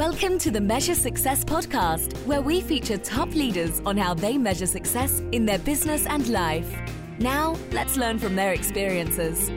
Welcome to the Measure Success podcast, where we feature top leaders on how they measure success in their business and life. Now, let's learn from their experiences.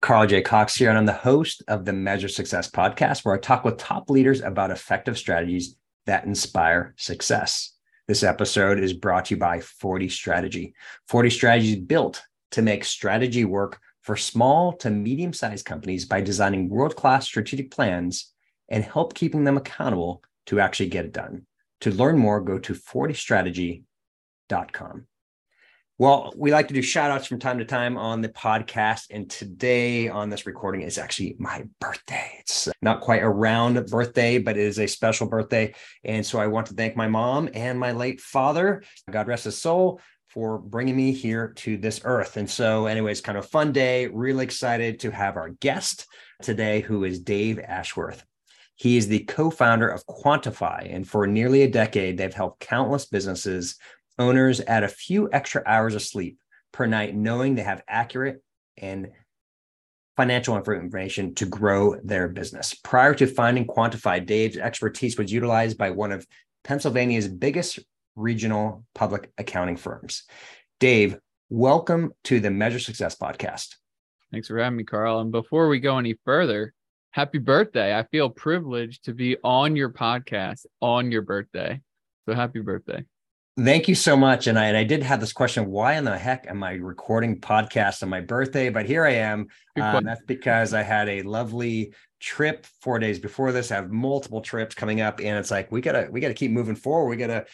Carl J. Cox here, and I'm the host of the Measure Success podcast, where I talk with top leaders about effective strategies that inspire success. This episode is brought to you by 40 Strategy. 40 Strategy is built to make strategy work for small to medium sized companies by designing world class strategic plans and help keeping them accountable to actually get it done. To learn more, go to 40strategy.com. Well, we like to do shout outs from time to time on the podcast. And today on this recording is actually my birthday. It's uh, not quite a round birthday, but it is a special birthday. And so I want to thank my mom and my late father, God rest his soul, for bringing me here to this earth. And so, anyways, kind of fun day. Really excited to have our guest today, who is Dave Ashworth. He is the co founder of Quantify. And for nearly a decade, they've helped countless businesses owners add a few extra hours of sleep per night, knowing they have accurate and financial information to grow their business. Prior to finding Quantify, Dave's expertise was utilized by one of Pennsylvania's biggest regional public accounting firms. Dave, welcome to the Measure Success podcast. Thanks for having me, Carl. And before we go any further, happy birthday. I feel privileged to be on your podcast on your birthday. So happy birthday. Thank you so much. And I and I did have this question: Why in the heck am I recording podcast on my birthday? But here I am. Um, that's because I had a lovely trip four days before this. I have multiple trips coming up, and it's like we gotta we gotta keep moving forward. We gotta,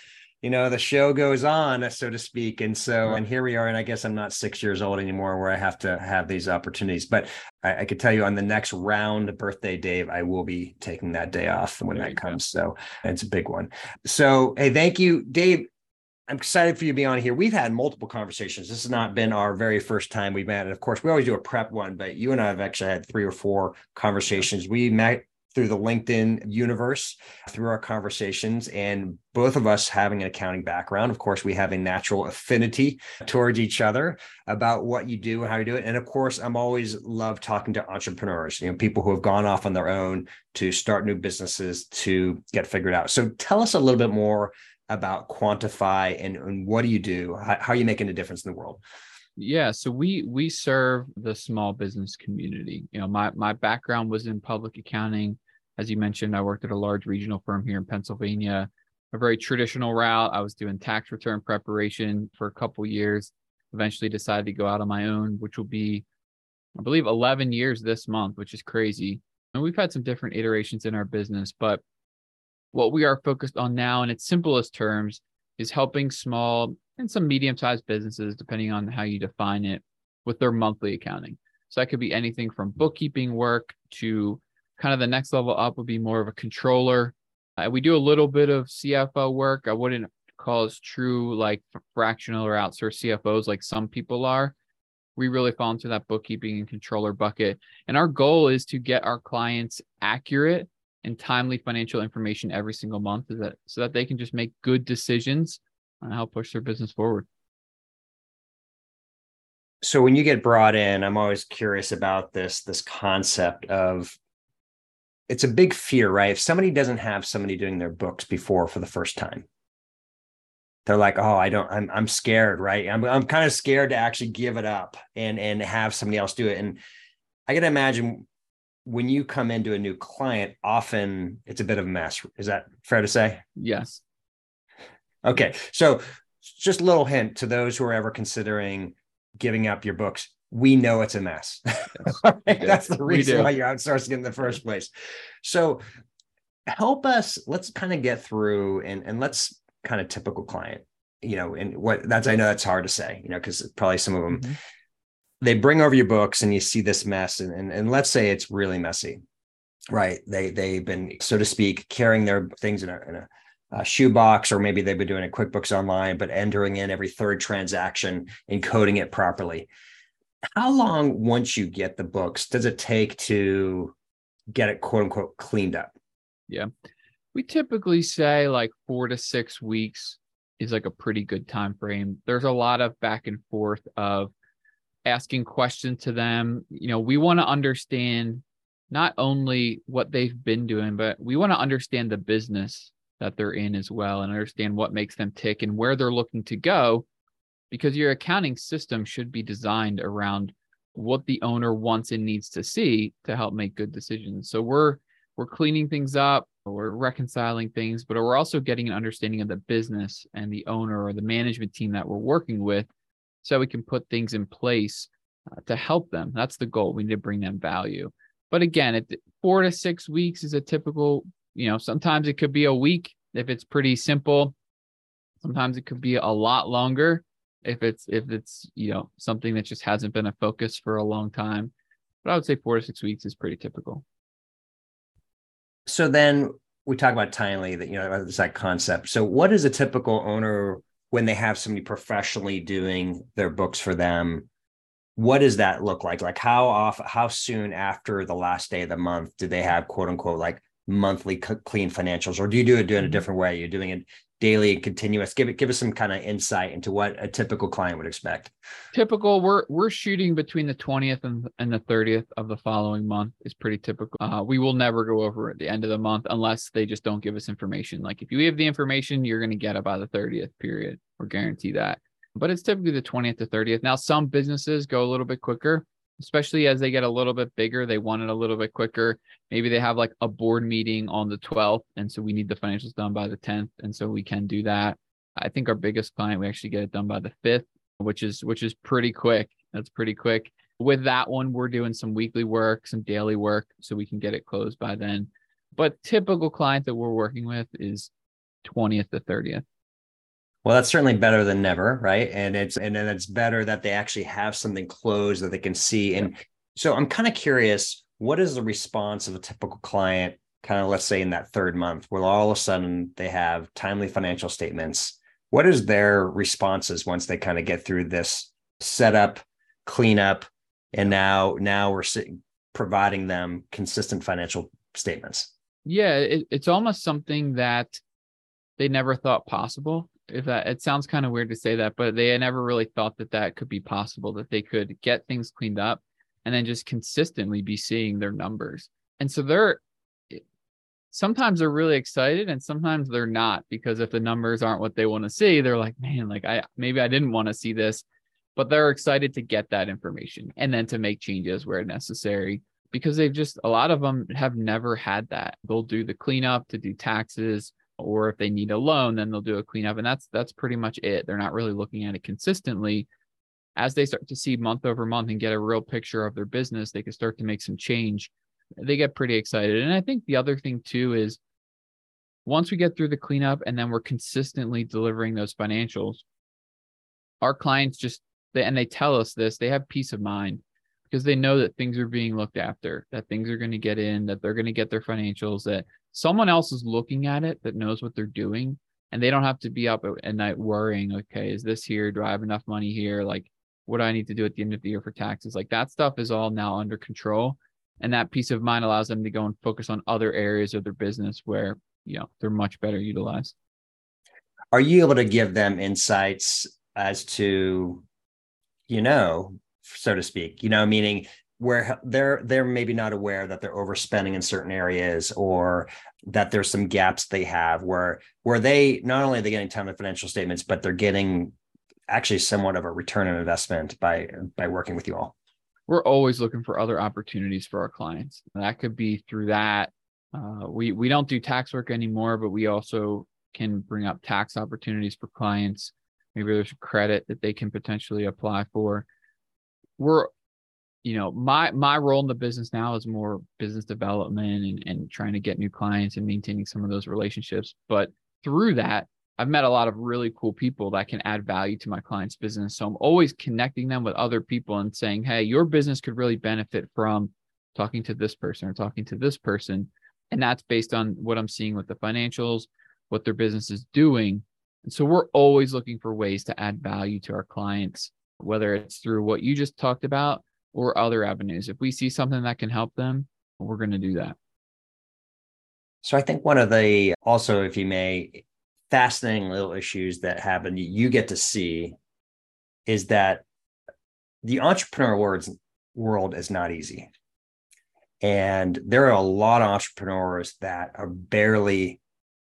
you know, the show goes on, so to speak. And so, and here we are. And I guess I'm not six years old anymore, where I have to have these opportunities. But I, I could tell you on the next round birthday, Dave, I will be taking that day off when there that comes. Go. So it's a big one. So hey, thank you, Dave I'm excited for you to be on here. We've had multiple conversations. This has not been our very first time we've met. And of course, we always do a prep one, but you and I have actually had three or four conversations. We met through the LinkedIn universe through our conversations, and both of us having an accounting background. Of course, we have a natural affinity towards each other about what you do and how you do it. And of course, I'm always love talking to entrepreneurs, you know, people who have gone off on their own to start new businesses to get figured out. So tell us a little bit more about quantify and, and what do you do how, how, are you making a difference in the world yeah so we we serve the small business community you know my my background was in public accounting as you mentioned i worked at a large regional firm here in pennsylvania a very traditional route. I was doing tax return preparation for a couple years. Eventually decided to go out on my own which will be i believe 11 years this month which is crazy. And we've had some different iterations in our business but what we are focused on now, in its simplest terms, is helping small and some medium sized businesses, depending on how you define it, with their monthly accounting. So that could be anything from bookkeeping work to kind of the next level up would be more of a controller. Uh, we do a little bit of CFO work. I wouldn't call us true like fractional or outsourced CFOs like some people are. We really fall into that bookkeeping and controller bucket. And our goal is to get our clients accurate and timely financial information every single month is that so that they can just make good decisions on how to push their business forward so when you get brought in i'm always curious about this this concept of it's a big fear right if somebody doesn't have somebody doing their books before for the first time they're like oh i don't i'm, I'm scared right i'm, I'm kind of scared to actually give it up and and have somebody else do it and i can imagine when you come into a new client, often it's a bit of a mess. Is that fair to say? Yes. Okay. So just a little hint to those who are ever considering giving up your books. We know it's a mess. Yes. right? That's the reason why you're outsourcing in the first place. So help us, let's kind of get through and, and let's kind of typical client, you know, and what that's, I know that's hard to say, you know, because probably some of them, mm-hmm they bring over your books and you see this mess and, and, and let's say it's really messy right they they've been so to speak carrying their things in a, in a, a shoebox or maybe they've been doing a quickbooks online but entering in every third transaction and coding it properly how long once you get the books does it take to get it quote unquote cleaned up? Yeah. We typically say like four to six weeks is like a pretty good time frame there's a lot of back and forth of asking questions to them. You know, we want to understand not only what they've been doing, but we want to understand the business that they're in as well and understand what makes them tick and where they're looking to go because your accounting system should be designed around what the owner wants and needs to see to help make good decisions. So we're we're cleaning things up, we're reconciling things, but we're also getting an understanding of the business and the owner or the management team that we're working with so we can put things in place uh, to help them. That's the goal. We need to bring them value. But again, it, 4 to 6 weeks is a typical, you know, sometimes it could be a week if it's pretty simple. Sometimes it could be a lot longer if it's if it's you know something that just hasn't been a focus for a long time but i would say four to six weeks is pretty typical. So then we talk about timely that you know uh, it's that concept. So what is a typical owner when they have somebody professionally doing their books for them? What does that look like? Like how off how soon after the last day of the month do they have quote unquote like monthly clean financials or do you do it in a mm-hmm. different way? You're doing it daily and continuous. Give it give us some kind of insight into what a typical client would expect. Typical we're we're shooting between the 20th and, and the 30th of the following month is pretty typical. Uh, we will never go over at the end of the month unless they just don't give us information. Like if you have the information you're going to get it by the 30th period. Or guarantee that. But it's typically the 20th to 30th now some businesses go a little bit quicker especially as they get a little bit bigger. They want it a little bit quicker. Maybe they have like a board meeting on the 12th. And so we need the financials done by the 10th. And so we can do that. I think our biggest client, we actually get it done by the 5th, which is which is pretty quick. That's pretty quick. With that one, we're doing some weekly work, some daily work, so we can get it closed by then. But typical client that we're working with is 20th to 30th. Well, that's certainly better than never, right? And it's and then it's better that they actually have something closed that they can see. And so I'm kind of curious, what is the response of a typical client, kind of let's say in that third month, where all of a sudden they have timely financial statements? What is their responses once they kind of get through this setup, cleanup, and now now we're providing them consistent financial statements? Yeah, it, it's almost something that they never thought possible if that it sounds kind of weird to say that, but they never really thought that that could be possible, that they could get things cleaned up and then just consistently be seeing their numbers. And so they're eh, sometimes they're really excited and sometimes they're not because if the numbers aren't what they want to see, they're like, man, like I maybe I didn't want to see this, but they're excited to get that information and then to make changes where necessary because they've just a lot of them have never had that. They'll do the cleanup to do taxes or if they need a loan then they'll do a cleanup and that's that's pretty much it. They're not really looking at it consistently. As they start to see month over month and get a real picture of their business they can start to make some change. They get pretty excited and i think the other thing too is once we get through the cleanup and then we're consistently delivering those financials our clients just and they tell us this they have peace of mind because they know that things are being looked after that things are going to get in that they're going to get their financials that someone else is looking at it that knows what they're doing and they don't have to be up at night worrying okay is this here? Do i have enough money here? Like what do i need to do at the end of the year for taxes? Like that stuff is all now under control and that peace of mind allows them to go and focus on other areas of their business where you know they're much better utilized. Are you able to give them insights as to you know so to speak you know meaning where they're they're maybe not aware that they're overspending in certain areas or that there's some gaps they have where where they not only are they getting timely financial statements but they're getting actually somewhat of a return on investment by by working with you all. We're always looking for other opportunities for our clients that could be through that. Uh, we we don't do tax work anymore but we also can bring up tax opportunities for clients. Maybe there's credit that they can potentially apply for. We're you know my my role in the business now is more business development and, and trying to get new clients and maintaining some of those relationships. But through that i've met a lot of really cool people that can add value to my clients business. So i'm always connecting them with other people and saying hey your business could really benefit from talking to this person or talking to this person. And that's based on what i'm seeing with the financials what their business is doing. And so we're always looking for ways to add value to our clients whether it's through what you just talked about or other avenues. If we see something that can help them, we're going to do that. So I think one of the also, if you may, fascinating little issues that happen you get to see is that the entrepreneur world, world is not easy. And there are a lot of entrepreneurs that are barely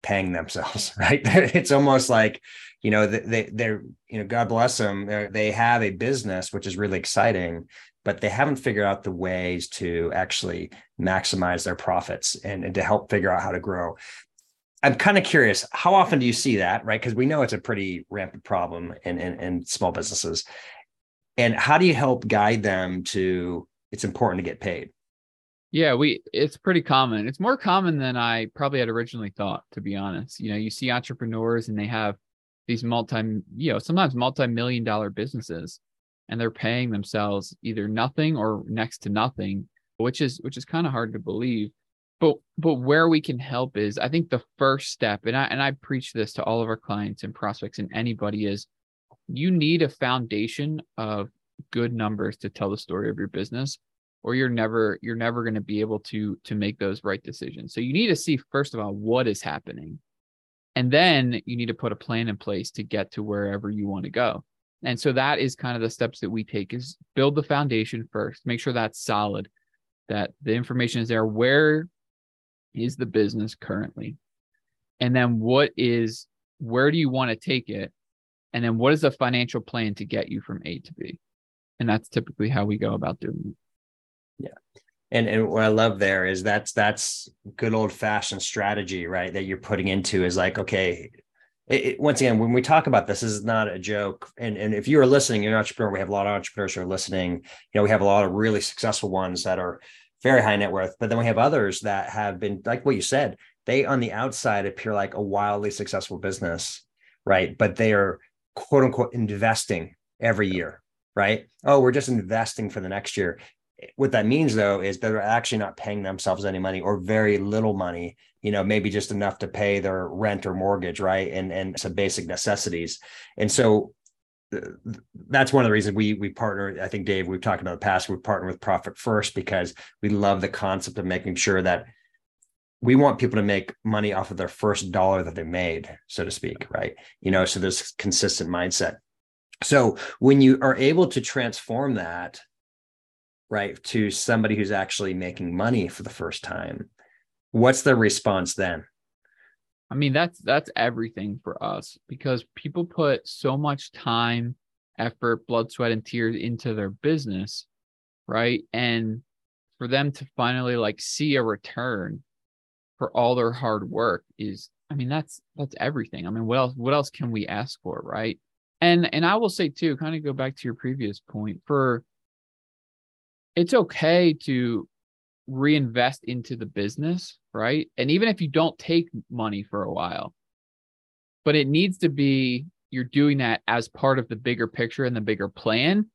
paying themselves, right? it's almost like, you know, they, they're, you know, God bless them. They have a business, which is really exciting, but they haven't figured out the ways to actually maximize their profits and, and to help figure out how to grow. I'm kind of curious, how often do you see that, right? Because we know it's a pretty rampant problem in, in, in small businesses. And how do you help guide them to it's important to get paid? Yeah, we it's pretty common. It's more common than I probably had originally thought, to be honest. You know, you see entrepreneurs and they have these multi, you know, sometimes multi-million dollar businesses and they're paying themselves either nothing or next to nothing, which is which is kind of hard to believe. But but where we can help is I think the first step, and I and I preach this to all of our clients and prospects and anybody is you need a foundation of good numbers to tell the story of your business or you're never you're never going to be able to to make those right decisions so you need to see first of all what is happening and then you need to put a plan in place to get to wherever you want to go and so that is kind of the steps that we take is build the foundation first make sure that's solid that the information is there. Where is the business currently? And then what is where do you want to take it? And then what is the financial plan to get you from a to b? And that's typically how we go about doing it. Yeah. And and what i love there is that's that's good old fashioned strategy right that you're putting into is like okay it, it, once again when we talk about this, this is not a joke. And and if you're listening you're an entrepreneur we have a lot of entrepreneurs who are listening. You know we have a lot of really successful ones that are very high net worth but then we have others that have been like what you said they on the outside appear like a wildly successful business right? But they are quote unquote investing every year right? Oh we're just investing for the next year what that means though is they're actually not paying themselves any money or very little money you know maybe just enough to pay their rent or mortgage right? And and some basic necessities. And so uh, that's one of the reasons we we partner i think dave we've talked about the past we partner with profit first because we love the concept of making sure that we want people to make money off of their first dollar that they made so to speak right? You know so there's consistent mindset. So when you are able to transform that right to somebody who's actually making money for the first time. What's the response then? I mean that's that's everything for us because people put so much time effort blood sweat and tears into their business right? And for them to finally like see a return for all their hard work is i mean that's that's everything. I mean what else what else can we ask for right? And and i will say too kind of go back to your previous point for it's okay to reinvest into the business, right? And even if you don't take money for a while, but it needs to be you're doing that as part of the bigger picture and the bigger plan,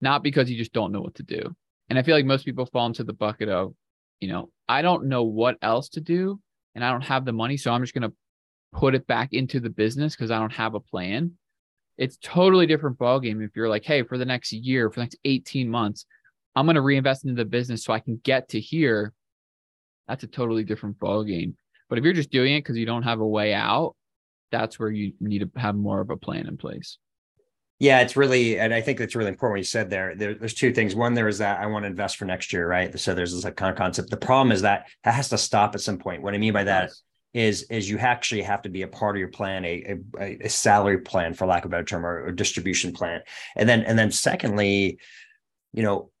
not because you just don't know what to do. And I feel like most people fall into the bucket of, you know, I don't know what else to do and I don't have the money. So I'm just going to put it back into the business because I don't have a plan. It's totally different ballgame if you're like, hey, for the next year, for the next 18 months, I'm going to reinvest into the business so I can get to here. That's a totally different ball game. But if you're just doing it because you don't have a way out, that's where you need to have more of a plan in place. Yeah, it's really, and I think that's really important what you said there. there. There's two things. One, there is that I want to invest for next year, right? So there's this like kind of concept. The problem is that that has to stop at some point. What I mean by that yes. is is you actually have to be a part of your plan, a, a, a salary plan, for lack of a better term, or, or distribution plan. And then and then secondly, you know,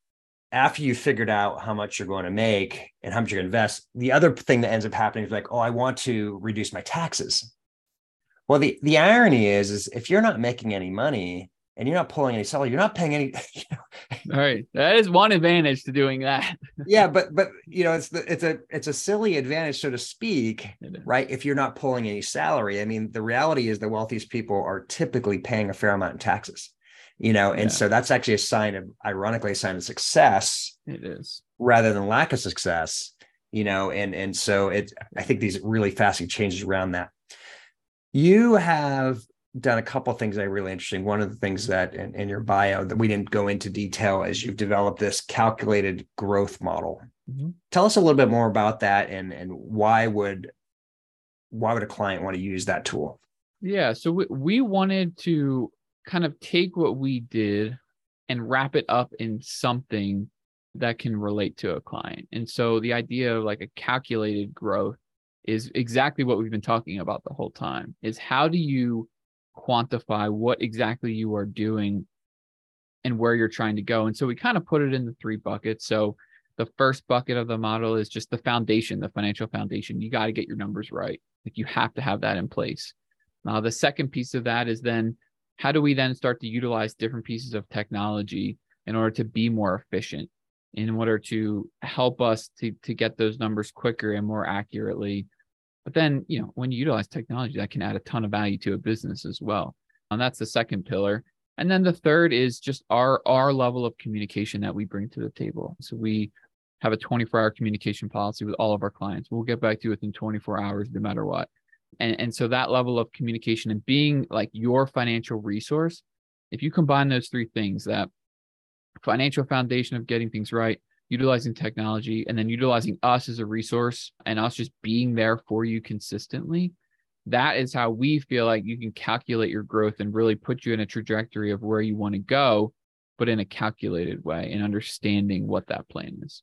after you figured out how much you're going to make and how much you're going to invest, the other thing that ends up happening is like, oh, I want to reduce my taxes. Well, the the irony is, is if you're not making any money and you're not pulling any salary, you're not paying any. You know. All right, that is one advantage to doing that. yeah, but but you know, it's the it's a it's a silly advantage, so to speak, right? If you're not pulling any salary, I mean, the reality is the wealthiest people are typically paying a fair amount in taxes you know and yeah. so that's actually a sign of ironically a sign of success it is. rather than lack of success you know and and so it i think these really fascinating changes around that. You have done a couple things that are really interesting. One of the things that in, in, your bio that we didn't go into detail is you've developed this calculated growth model. Mm-hmm. tell us a little bit more about that and and why would why would a client want to use that tool? Yeah so we, we wanted to kind of take what we did and wrap it up in something that can relate to a client. And so the idea of like a calculated growth is exactly what we've been talking about the whole time is how do you quantify what exactly you are doing and where you're trying to go. And so we kind of put it in the three buckets. So the first bucket of the model is just the foundation, the financial foundation. You got to get your numbers right. Like you have to have that in place. Now, the second piece of that is then how do we then start to utilize different pieces of technology in order to be more efficient, in order to help us to, to get those numbers quicker and more accurately? But then, you know, when you utilize technology, that can add a ton of value to a business as well. And that's the second pillar. And then the third is just our our level of communication that we bring to the table. So we have a 24-hour communication policy with all of our clients. We'll get back to you within 24 hours, no matter what. And, and so that level of communication and being like your financial resource, if you combine those three things, that financial foundation of getting things right, utilizing technology, and then utilizing us as a resource and us just being there for you consistently, that is how we feel like you can calculate your growth and really put you in a trajectory of where you want to go, but in a calculated way and understanding what that plan is.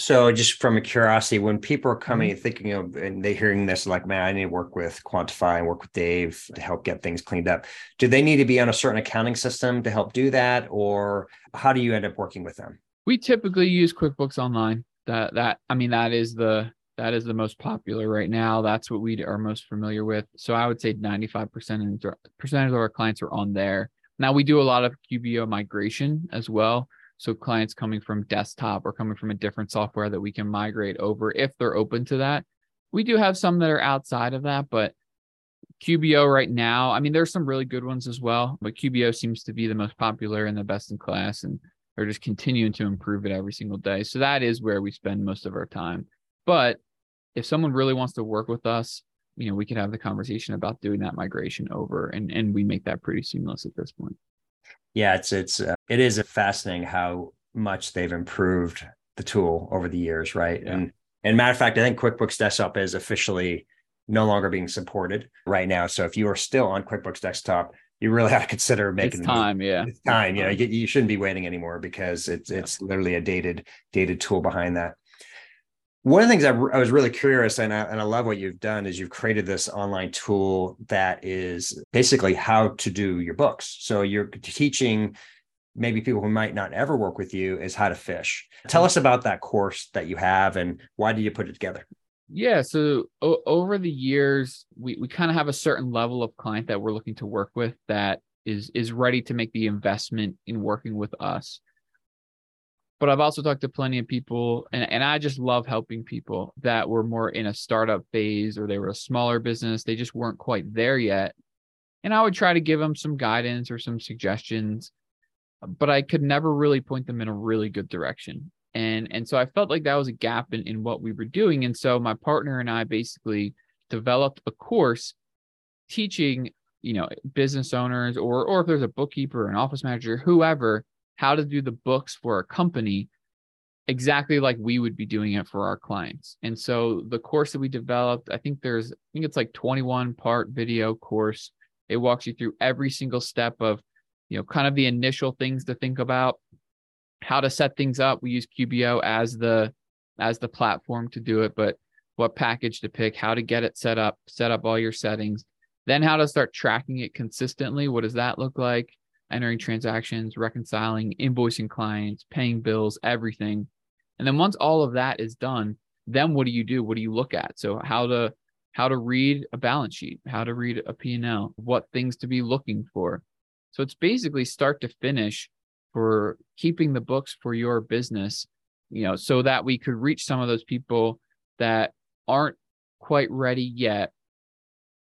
So, just from a curiosity, when people are coming and thinking of and they hearing this, like, man, I need to work with Quantify and work with Dave to help get things cleaned up. Do they need to be on a certain accounting system to help do that, or how do you end up working with them? We typically use QuickBooks Online. That that I mean, that is the that is the most popular right now. That's what we are most familiar with. So I would say 95% percentage of our clients are on there. Now we do a lot of QBO migration as well. So clients coming from desktop or coming from a different software that we can migrate over if they're open to that. We do have some that are outside of that, but QBO right now, I mean, there's some really good ones as well, but QBO seems to be the most popular and the best in class, and they're just continuing to improve it every single day. So that is where we spend most of our time. But if someone really wants to work with us, you know, we could have the conversation about doing that migration over, and and we make that pretty seamless at this point. Yeah, it's it's uh, it is fascinating how much they've improved the tool over the years, right? Yeah. And and matter of fact, I think QuickBooks Desktop is officially no longer being supported right now. So if you are still on QuickBooks Desktop, you really have to consider making it's time. Yeah, it's time. You know, you, you shouldn't be waiting anymore because it's yeah. it's literally a dated dated tool behind that one of the things I, I, was really curious and I, and I love what you've done is you've created this online tool that is basically how to do your books. So you're teaching maybe people who might not ever work with you is how to fish. Tell uh-huh. us about that course that you have and why did you put it together? Yeah so o- over the years we, we kind of have a certain level of client that we're looking to work with that is is ready to make the investment in working with us but I've also talked to plenty of people, and, and I just love helping people that were more in a startup phase or they were a smaller business. They just weren't quite there yet. And I would try to give them some guidance or some suggestions, but I could never really point them in a really good direction. And and so I felt like that was a gap in, in what we were doing. And so my partner and I basically developed a course teaching, you know, business owners or or if there's a bookkeeper, an office manager, whoever how to do the books for a company exactly like we would be doing it for our clients. And so the course that we developed, I think there's I think it's like 21 part video course. It walks you through every single step of, you know, kind of the initial things to think about, how to set things up. We use QBO as the as the platform to do it, but what package to pick, how to get it set up, set up all your settings, then how to start tracking it consistently. What does that look like? Entering transactions, reconciling, invoicing clients, paying bills, everything. And then once all of that is done, then what do you do? What do you look at? So how to how to read a balance sheet, how to read a P&L, what things to be looking for. So it's basically start to finish for keeping the books for your business, you know, so that we could reach some of those people that aren't quite ready yet.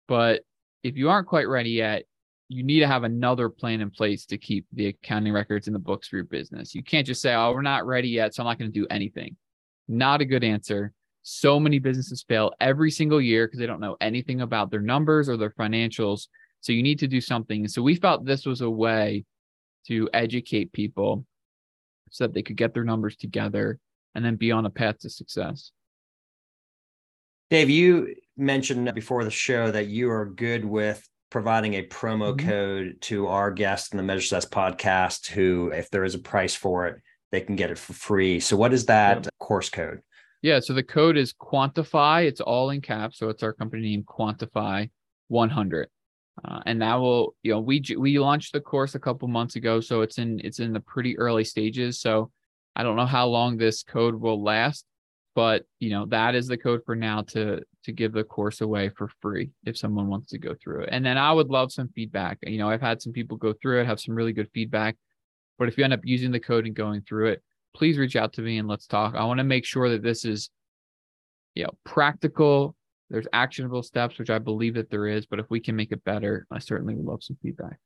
But if you aren't quite ready yet, you need to have another plan in place to keep the accounting records in the books for your business. You can't just say, oh, we're not ready yet, so I'm not going to do anything. Not a good answer. So many businesses fail every single year because they don't know anything about their numbers or their financials. So you need to do something. So we felt this was a way to educate people so that they could get their numbers together and then be on a path to success. Dave, you mentioned before the show that you are good with providing a promo mm-hmm. code to our guests in the Measure Success podcast who, if there is a price for it, they can get it for free. So, what is that yeah. course code? Yeah. So, the code is Quantify. It's all in caps. So, it's our company name, Quantify 100. Uh, and that will, you know, we we launched the course a couple months ago, so it's in it's in the pretty early stages. So I don't know how long this code will last, but you know that is the code for now to to give the course away for free if someone wants to go through it. And then I would love some feedback. You know, I've had some people go through it, have some really good feedback. But if you end up using the code and going through it, please reach out to me and let's talk. I want to make sure that this is, you know, practical. There's actionable steps, which I believe that there is. But if we can make it better, I certainly would love some feedback.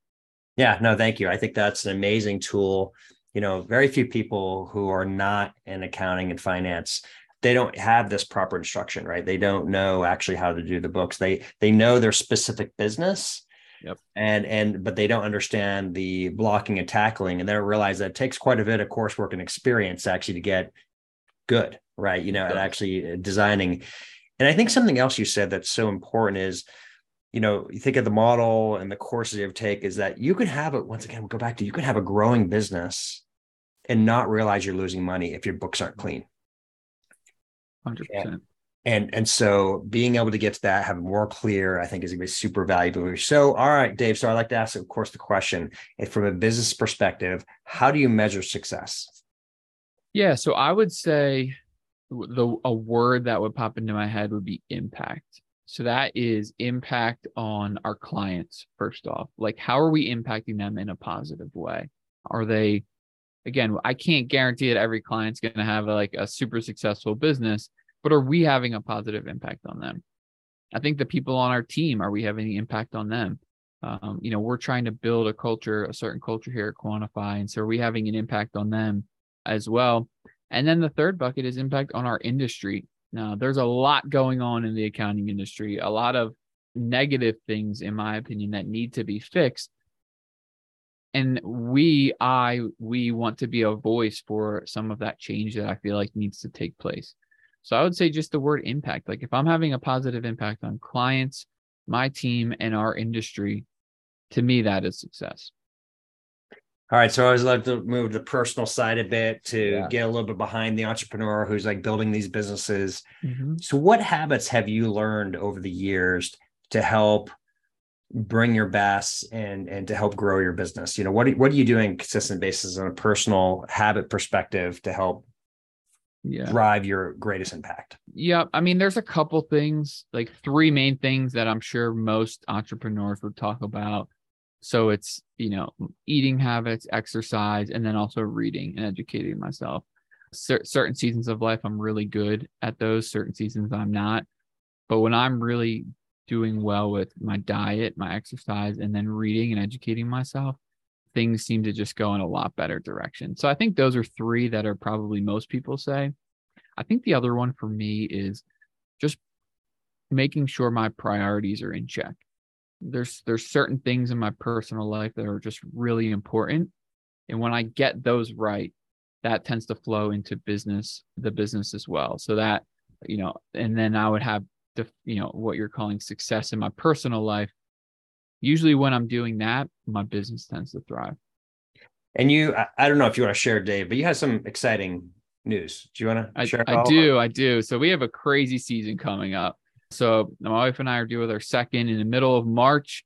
Yeah, no, thank you. I think that's an amazing tool. You know, very few people who are not in accounting and finance they don't have this proper instruction right? They don't know actually how to do the books. They they know their specific business. Yep. And and but they don't understand the blocking and tackling and they don't realize that it takes quite a bit of coursework and experience actually to get good right? You know and actually uh, designing. And i think something else you said that's so important is you know you think of the model and the courses you have take is that you can have it once again we'll go back to you can have a growing business and not realize you're losing money if your books aren't clean 100%. And, and so being able to get to that, have more clear, I think is going to be super valuable. So, all right, Dave. So I'd like to ask, of course, the question from a business perspective, how do you measure success? Yeah. So I would say the a word that would pop into my head would be impact. So that is impact on our clients, first off. Like, how are we impacting them in a positive way? Are they again, I can't guarantee that every client's going to have a, like a super successful business, but are we having a positive impact on them? I think the people on our team, are we having an impact on them? Um, you know, we're trying to build a culture, a certain culture here at Quantify. And so are we having an impact on them as well? And then the third bucket is impact on our industry. Now, there's a lot going on in the accounting industry, a lot of negative things, in my opinion, that need to be fixed and we i we want to be a voice for some of that change that i feel like needs to take place so i would say just the word impact like if i'm having a positive impact on clients my team and our industry to me that is success all right so i always love to move the personal side a bit to yeah. get a little bit behind the entrepreneur who's like building these businesses mm-hmm. so what habits have you learned over the years to help bring your best and and to help grow your business? You know what what are you doing consistent basis on a personal habit perspective to help yeah. drive your greatest impact? Yeah i mean there's a couple things like three main things that i'm sure most entrepreneurs would talk about. So it's you know eating habits exercise and then also reading and educating myself. Certain seasons of life i'm really good at those. Certain seasons i'm not. But when i'm really doing well with my diet, my exercise, and then reading and educating myself, things seem to just go in a lot better direction. So I think those are three that are probably most people say. I think the other one for me is just making sure my priorities are in check. There's there's certain things in my personal life that are just really important. And when I get those right, that tends to flow into business, the business as well. So that, you know, and then I would have you know what you're calling success in my personal life usually when i'm doing that my business tends to thrive. And you i, I don't know if you want to share dave but you have some exciting news. Do you want to share i, I do i do. So we have a crazy season coming up. So my wife and i are due with our second in the middle of march.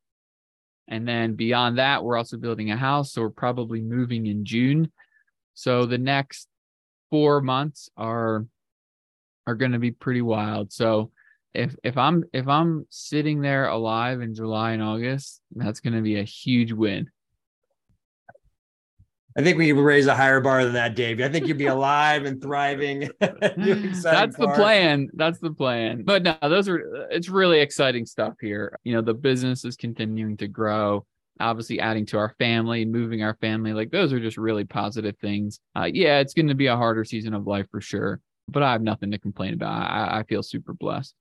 And then beyond that we're also building a house. So we're probably moving in june. So the next four months are are going to be pretty wild. So if if I'm if I'm sitting there alive in July and August, that's going to be a huge win. I think we raise a higher bar than that, Dave. I think you'd be alive and thriving. That's the plan. That's the plan. But no, those are it's really exciting stuff here. You know, the business is continuing to grow. Obviously, adding to our family, moving our family, like those are just really positive things. Uh, yeah, it's going to be a harder season of life for sure, but I have nothing to complain about. I, I feel super blessed.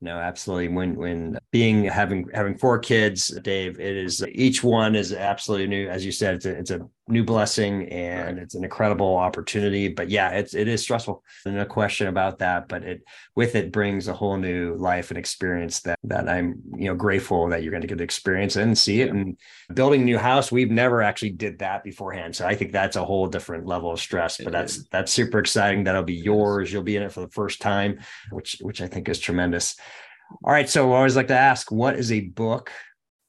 No, absolutely. When when being having having four kids, Dave, it is each one is absolutely new. As you said, it's a, it's a new blessing and it's an incredible opportunity. But yeah it's it is stressful. No question about that. But it with it brings a whole new life and experience that that i'm you know grateful that you're going to get to experience and see it. And building a new house we've never actually did that beforehand. So i think that's a whole different level of stress but it that's is. that's super exciting that'll be yours. You'll be in it for the first time which which i think is tremendous. All right. So i always like to ask what is a book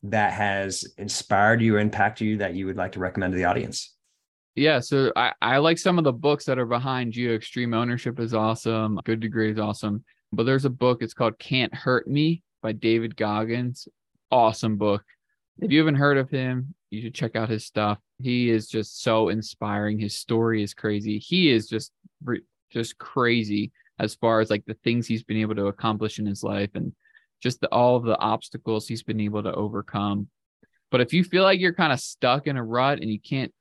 that has inspired you or impacted you that you would like to recommend to the audience? Yeah, so I, I like some of the books that are behind you. Extreme Ownership is awesome. Good to Great is awesome. But there's a book, it's called Can't Hurt Me by David Goggins. Awesome book. If you haven't heard of him, you should check out his stuff. He is just so inspiring. His story is crazy. He is just just crazy as far as like the things he's been able to accomplish in his life and just the, all of the obstacles he's been able to overcome. But if you feel like you're kind of stuck in a rut and you can't,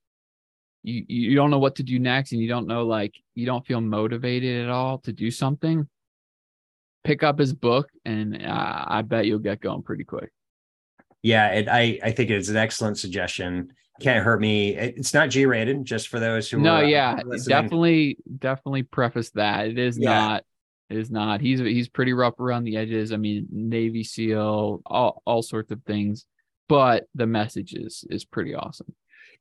you you don't know what to do next, and you don't know like you don't feel motivated at all to do something, pick up his book, and uh, I bet you'll get going pretty quick. Yeah, it, I I think it's an excellent suggestion. Can't hurt me. It's not G rated, just for those who. No, are, yeah, definitely, definitely preface that it is yeah. not is not. He's he's pretty rough around the edges. I mean, Navy SEAL, all all sorts of things, but the message is is pretty awesome.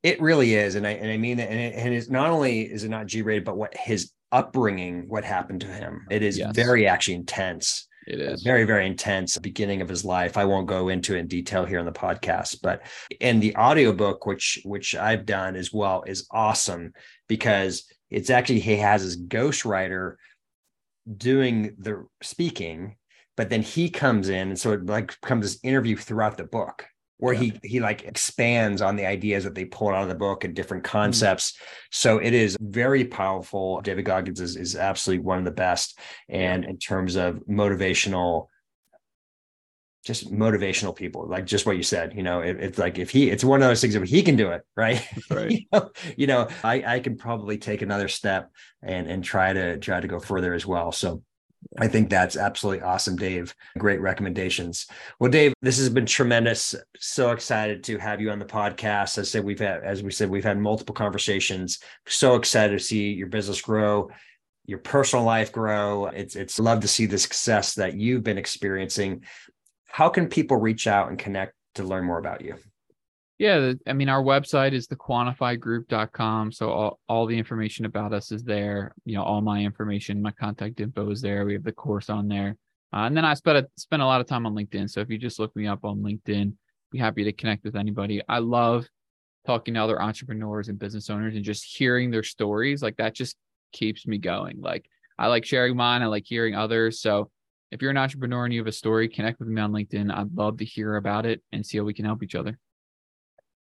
It really is, and I and I mean that, and it, and it's not only is it not G rated, but what his upbringing, what happened to him. It is yes. very actually intense. It is very, very intense beginning of his life. I won't go into it in detail here on the podcast, but in the audiobook, which which I've done as well, is awesome because it's actually he has his ghostwriter doing the speaking, but then he comes in, and so it like becomes this interview throughout the book where yeah. he he like expands on the ideas that they pulled out of the book and different mm-hmm. concepts. Mm-hmm. So it is very powerful. David Goggins is, is absolutely one of the best, and in terms of motivational just motivational people like just what you said you know it, it's like if he it's one of those things if he can do it right, right. you, know, you know i i can probably take another step and and try to try to go further as well so I think that's absolutely awesome, Dave. Great recommendations. Well, Dave, this has been tremendous. So excited to have you on the podcast. As I said, we've had, as we said, we've had multiple conversations. So excited to see your business grow, your personal life grow. It's it's love to see the success that you've been experiencing how can people reach out and connect to learn more about you? Yeah, I mean, our website is thequantifygroup.com. So all, all the information about us is there. You know, all my information, my contact info is there. We have the course on there. Uh, and then I spent a, spent a lot of time on LinkedIn. So if you just look me up on LinkedIn, be happy to connect with anybody. I love talking to other entrepreneurs and business owners and just hearing their stories. Like that just keeps me going. Like I like sharing mine. I like hearing others. So if you're an entrepreneur and you have a story, connect with me on LinkedIn. I'd love to hear about it and see how we can help each other.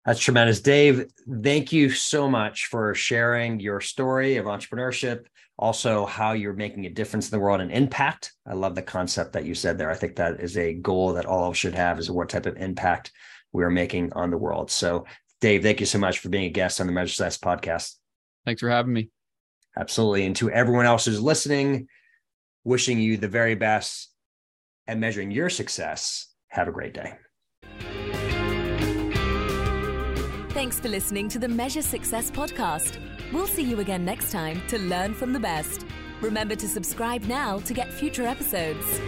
That's tremendous. Dave, thank you so much for sharing your story of entrepreneurship, also how you're making a difference in the world and impact. I love the concept that you said there. I think that is a goal that all of us should have is what type of impact we are making on the world. So, Dave, thank you so much for being a guest on the Measure Success podcast. Thanks for having me. Absolutely. And to everyone else who's listening, wishing you the very best at measuring your success. Have a great day. Thanks for listening to the Measure Success podcast. We'll see you again next time to learn from the best. Remember to subscribe now to get future episodes.